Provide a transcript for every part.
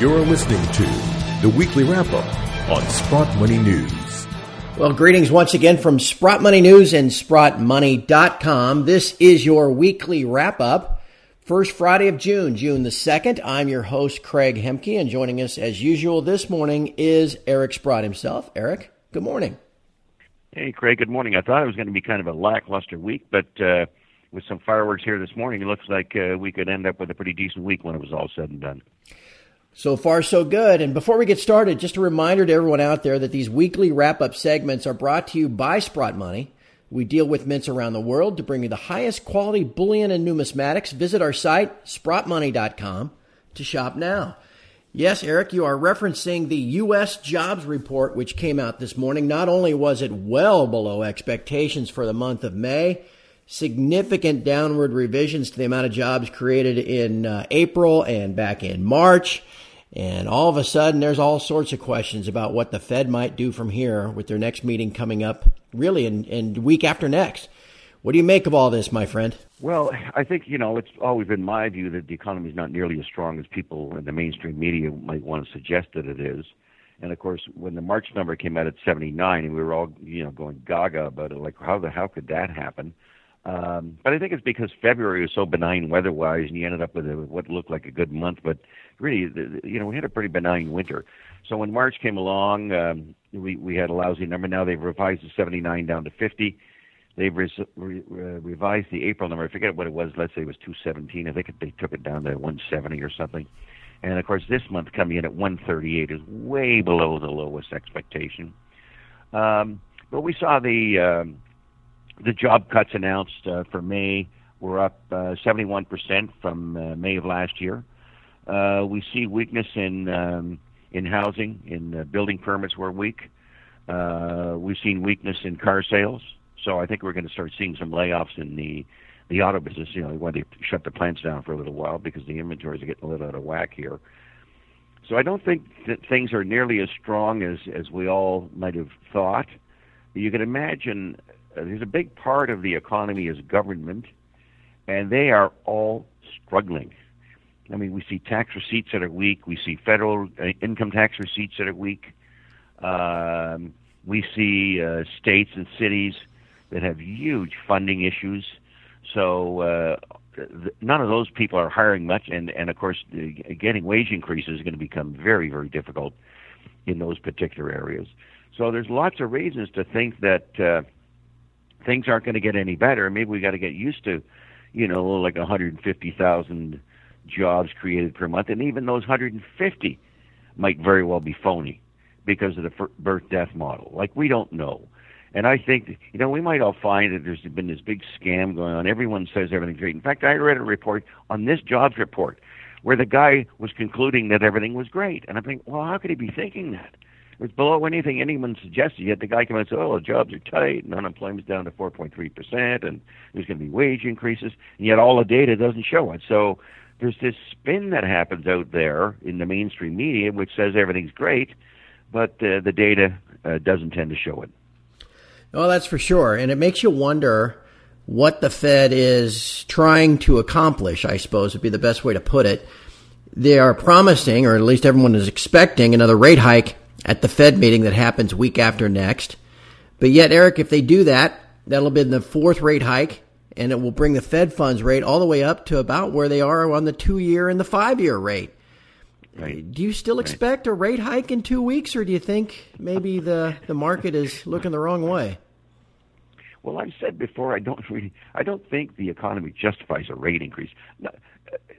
You're listening to the weekly wrap up on Sprott Money News. Well, greetings once again from Sprott Money News and SprottMoney.com. This is your weekly wrap up. First Friday of June, June the 2nd. I'm your host, Craig Hemke, and joining us as usual this morning is Eric Sprott himself. Eric, good morning. Hey, Craig, good morning. I thought it was going to be kind of a lackluster week, but uh, with some fireworks here this morning, it looks like uh, we could end up with a pretty decent week when it was all said and done. So far, so good. And before we get started, just a reminder to everyone out there that these weekly wrap up segments are brought to you by Sprott Money. We deal with mints around the world to bring you the highest quality bullion and numismatics. Visit our site, sprottmoney.com, to shop now. Yes, Eric, you are referencing the U.S. jobs report, which came out this morning. Not only was it well below expectations for the month of May, significant downward revisions to the amount of jobs created in uh, April and back in March. And all of a sudden, there's all sorts of questions about what the Fed might do from here with their next meeting coming up, really, in, in week after next. What do you make of all this, my friend? Well, I think, you know, it's always been my view that the economy is not nearly as strong as people in the mainstream media might want to suggest that it is. And of course, when the March number came out at 79, and we were all, you know, going gaga about it, like how the how could that happen? Um, but I think it's because February was so benign weather-wise, and you ended up with a, what looked like a good month. But really, the, you know, we had a pretty benign winter. So when March came along, um, we we had a lousy number. Now they've revised the 79 down to 50. They've re- re- revised the April number. I forget what it was. Let's say it was 217. I think they took it down to 170 or something. And of course, this month coming in at 138 is way below the lowest expectation. Um, but we saw the um, the job cuts announced uh, for May were up uh, 71% from uh, May of last year. Uh, we see weakness in um, in housing, in uh, building permits were weak. Uh, we've seen weakness in car sales. So I think we're going to start seeing some layoffs in the the auto business. You know, when they shut the plants down for a little while because the inventories are getting a little out of whack here. So I don't think that things are nearly as strong as as we all might have thought. You can imagine uh, there's a big part of the economy is government, and they are all struggling. I mean, we see tax receipts that are weak. We see federal uh, income tax receipts that are weak. Um, we see uh, states and cities that have huge funding issues. So uh, th- none of those people are hiring much, and and of course, getting wage increases is going to become very very difficult in those particular areas. So there's lots of reasons to think that. Uh, things aren't going to get any better. Maybe we got to get used to, you know, like 150,000 jobs created per month, and even those 150 might very well be phony because of the birth death model. Like we don't know. And I think, you know, we might all find that there's been this big scam going on. Everyone says everything's great. In fact, I read a report on this jobs report where the guy was concluding that everything was great. And I'm thinking, well, how could he be thinking that? It's below anything anyone suggested. Yet the guy came out and said, "Oh, jobs are tight, and unemployment's down to 4.3 percent, and there's going to be wage increases." And yet all the data doesn't show it. So there's this spin that happens out there in the mainstream media, which says everything's great, but uh, the data uh, doesn't tend to show it. Well, that's for sure, and it makes you wonder what the Fed is trying to accomplish. I suppose would be the best way to put it. They are promising, or at least everyone is expecting, another rate hike at the Fed meeting that happens week after next. But yet, Eric, if they do that, that'll be the fourth rate hike, and it will bring the Fed funds rate all the way up to about where they are on the two year and the five year rate. Right. Do you still expect right. a rate hike in two weeks, or do you think maybe the, the market is looking the wrong way? Well, I've said before, I don't really, I don't think the economy justifies a rate increase. Not,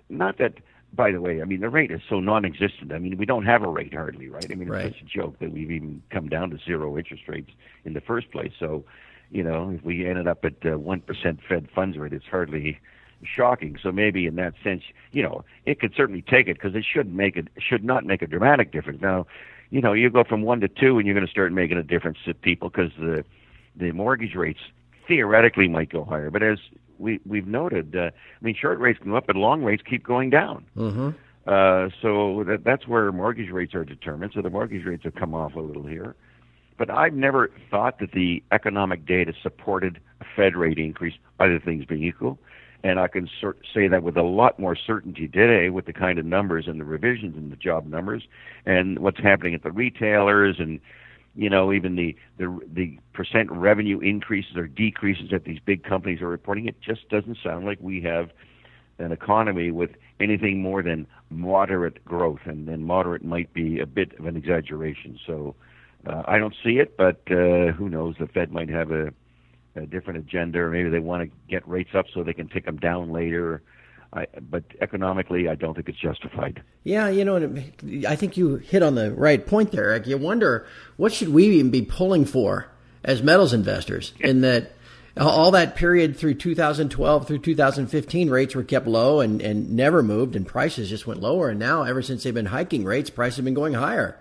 not that by the way, I mean the rate is so non-existent. I mean we don't have a rate hardly, right? I mean it's just a joke that we've even come down to zero interest rates in the first place. So, you know, if we ended up at uh, one uh, Fed funds rate, it's hardly shocking. So maybe in that sense, you know, it could certainly take it because it should make it should not make a dramatic difference. Now, you know, you go from one to two, and you're going to start making a difference to people because the the mortgage rates theoretically might go higher, but as we we've noted. Uh, I mean, short rates go up, but long rates keep going down. Mm-hmm. Uh, so that that's where mortgage rates are determined. So the mortgage rates have come off a little here. But I've never thought that the economic data supported a Fed rate increase, other things being equal. And I can cert- say that with a lot more certainty today with the kind of numbers and the revisions in the job numbers and what's happening at the retailers and you know even the the the percent revenue increases or decreases that these big companies are reporting it just doesn't sound like we have an economy with anything more than moderate growth and then moderate might be a bit of an exaggeration so uh, I don't see it but uh, who knows the Fed might have a a different agenda, or maybe they want to get rates up so they can take them down later. I, but economically, I don't think it's justified. Yeah, you know, I think you hit on the right point there. Eric. You wonder what should we even be pulling for as metals investors in that all that period through 2012 through 2015 rates were kept low and, and never moved and prices just went lower and now ever since they've been hiking rates prices have been going higher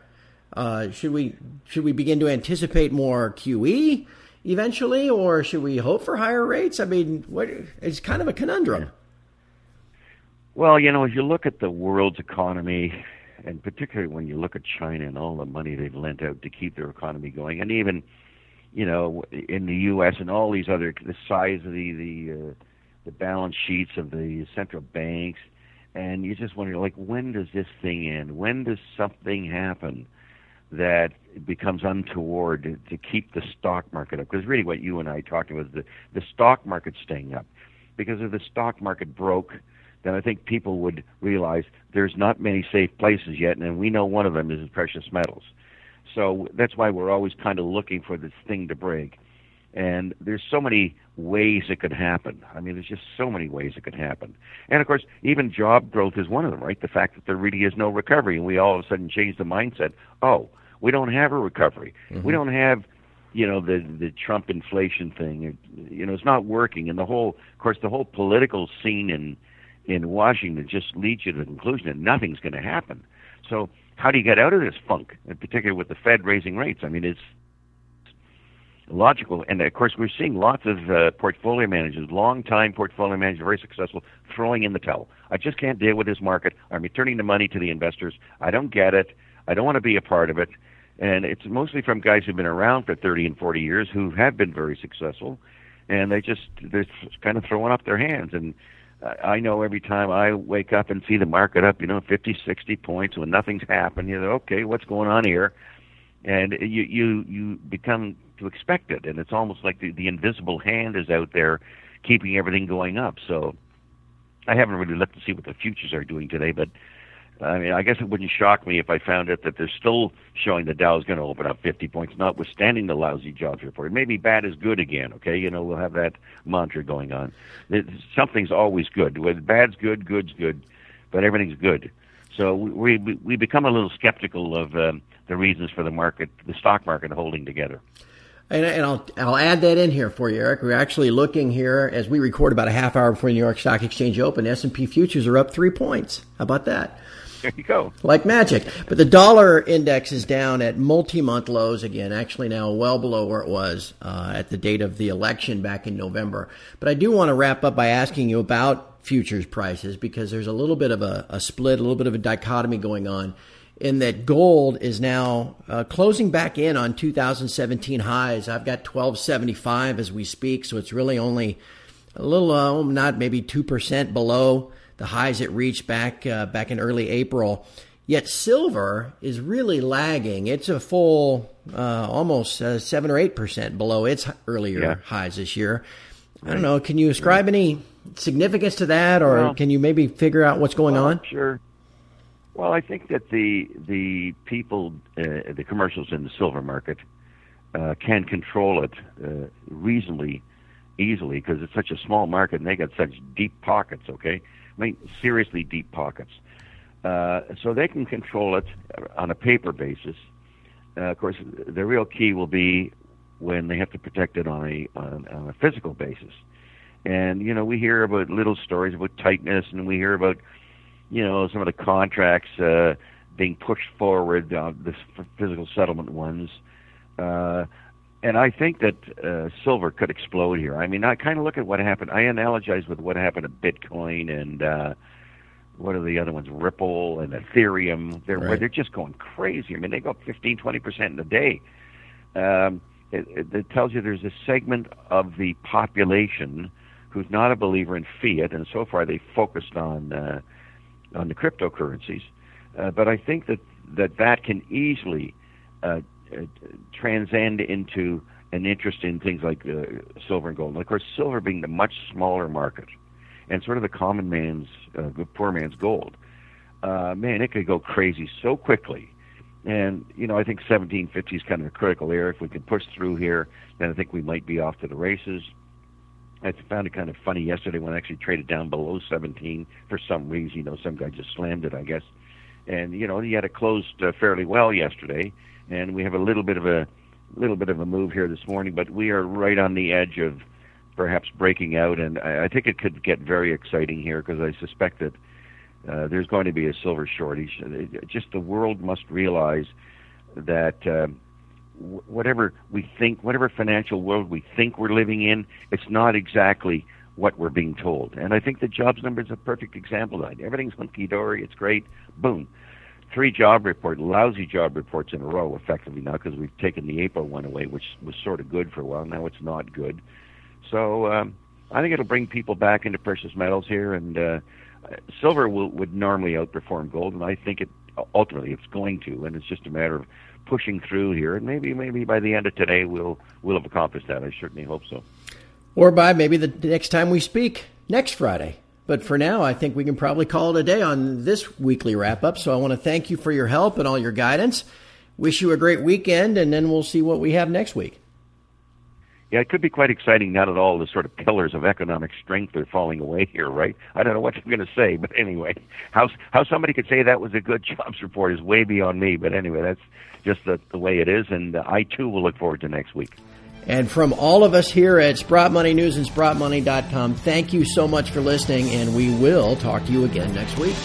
uh, should we should we begin to anticipate more QE eventually, or should we hope for higher rates? I mean, what, it's kind of a conundrum. Well, you know, as you look at the world's economy, and particularly when you look at China and all the money they've lent out to keep their economy going, and even, you know, in the U.S. and all these other, the size of the the uh, the balance sheets of the central banks, and you just wonder, like, when does this thing end? When does something happen? that becomes untoward to, to keep the stock market up. Because really, what you and I talked about is the the stock market staying up. Because if the stock market broke, then I think people would realize there's not many safe places yet, and we know one of them is precious metals. So that's why we're always kind of looking for this thing to break. And there's so many ways it could happen. I mean, there's just so many ways it could happen. And of course, even job growth is one of them, right? The fact that there really is no recovery, and we all of a sudden change the mindset. Oh, we don't have a recovery. Mm-hmm. We don't have, you know, the the Trump inflation thing. You know, it's not working, and the whole, of course, the whole political scene in in Washington just leads you to the conclusion that nothing's going to happen. So, how do you get out of this funk, in particular with the Fed raising rates? I mean, it's logical. And of course, we're seeing lots of uh, portfolio managers, long-time portfolio managers, very successful, throwing in the towel. I just can't deal with this market. I'm returning the money to the investors. I don't get it. I don't want to be a part of it and it's mostly from guys who've been around for 30 and 40 years who have been very successful, and they just they're kind of throwing up their hands. And I know every time I wake up and see the market up, you know, 50, 60 points when nothing's happened, you know, okay, what's going on here? And you you you become to expect it, and it's almost like the, the invisible hand is out there keeping everything going up. So I haven't really looked to see what the futures are doing today, but I mean, I guess it wouldn't shock me if I found out that they're still showing the Dow is going to open up 50 points, notwithstanding the lousy jobs report. Maybe bad is good again. Okay, you know, we'll have that mantra going on. something's always good. When bad's good, good's good, but everything's good. So we we, we become a little skeptical of um, the reasons for the market, the stock market holding together. And, and, I'll I'll add that in here for you, Eric. We're actually looking here as we record about a half hour before the New York Stock Exchange open. S and P futures are up three points. How about that? There you go. Like magic. But the dollar index is down at multi month lows again, actually now well below where it was uh, at the date of the election back in November. But I do want to wrap up by asking you about futures prices because there's a little bit of a, a split, a little bit of a dichotomy going on in that gold is now uh, closing back in on 2017 highs. I've got 1275 as we speak, so it's really only a little, uh, not maybe 2% below the highs it reached back uh, back in early April. Yet silver is really lagging. It's a full, uh, almost uh, seven or eight percent below its earlier yeah. highs this year. Right. I don't know. Can you ascribe right. any significance to that, or well, can you maybe figure out what's going well, on? Sure. Well, I think that the the people, uh, the commercials in the silver market, uh, can control it uh, reasonably easily because it's such a small market and they got such deep pockets. Okay, seriously deep pockets. Uh, so they can control it on a paper basis. Uh, of course, the real key will be when they have to protect it on a on, on a physical basis. And you know, we hear about little stories about tightness, and we hear about you know some of the contracts uh, being pushed forward, uh, the physical settlement ones. Uh, and I think that uh, silver could explode here. I mean, I kind of look at what happened. I analogize with what happened to Bitcoin and uh, what are the other ones? Ripple and Ethereum. They're right. they're just going crazy. I mean, they go up 15, 20 percent in a day. Um, it, it, it tells you there's a segment of the population who's not a believer in fiat, and so far they focused on uh, on the cryptocurrencies. Uh, but I think that that that can easily uh, transcend into an interest in things like uh, silver and gold. And of course, silver being the much smaller market and sort of the common man's, uh, the poor man's gold. Uh, man, it could go crazy so quickly. And you know, I think 1750 is kind of a critical era. If we can push through here, then I think we might be off to the races. I found it kind of funny yesterday when I actually traded down below 17 for some reason. You know, some guy just slammed it, I guess. And you know, he had it closed uh, fairly well yesterday, and we have a little bit of a little bit of a move here this morning, but we are right on the edge of perhaps breaking out, and I, I think it could get very exciting here because I suspect that uh, there's going to be a silver shortage. It, just the world must realize that. Uh, whatever we think, whatever financial world we think we're living in, it's not exactly what we're being told. And I think the jobs number is a perfect example of that. Everything's hunky dory, it's great, boom. Three job report, lousy job reports in a row, effectively now, because we've taken the April one away, which was sort of good for a while. Now it's not good. So um, I think it'll bring people back into precious metals here, and uh, silver will, would normally outperform gold, and I think it ultimately it's going to, and it's just a matter of pushing through here, and maybe maybe by the end of today we'll we'll have accomplished that. I certainly hope so. Or by maybe the next time we speak next Friday. But for now, I think we can probably call it a day on this weekly wrap up. So I want to thank you for your help and all your guidance. Wish you a great weekend, and then we'll see what we have next week. Yeah, it could be quite exciting now that all the sort of pillars of economic strength are falling away here, right? I don't know what I'm going to say, but anyway, how how somebody could say that was a good jobs report is way beyond me. But anyway, that's just the, the way it is, and uh, I too will look forward to next week. And from all of us here at Sprott Money News and SprottMoney.com, thank you so much for listening, and we will talk to you again next week.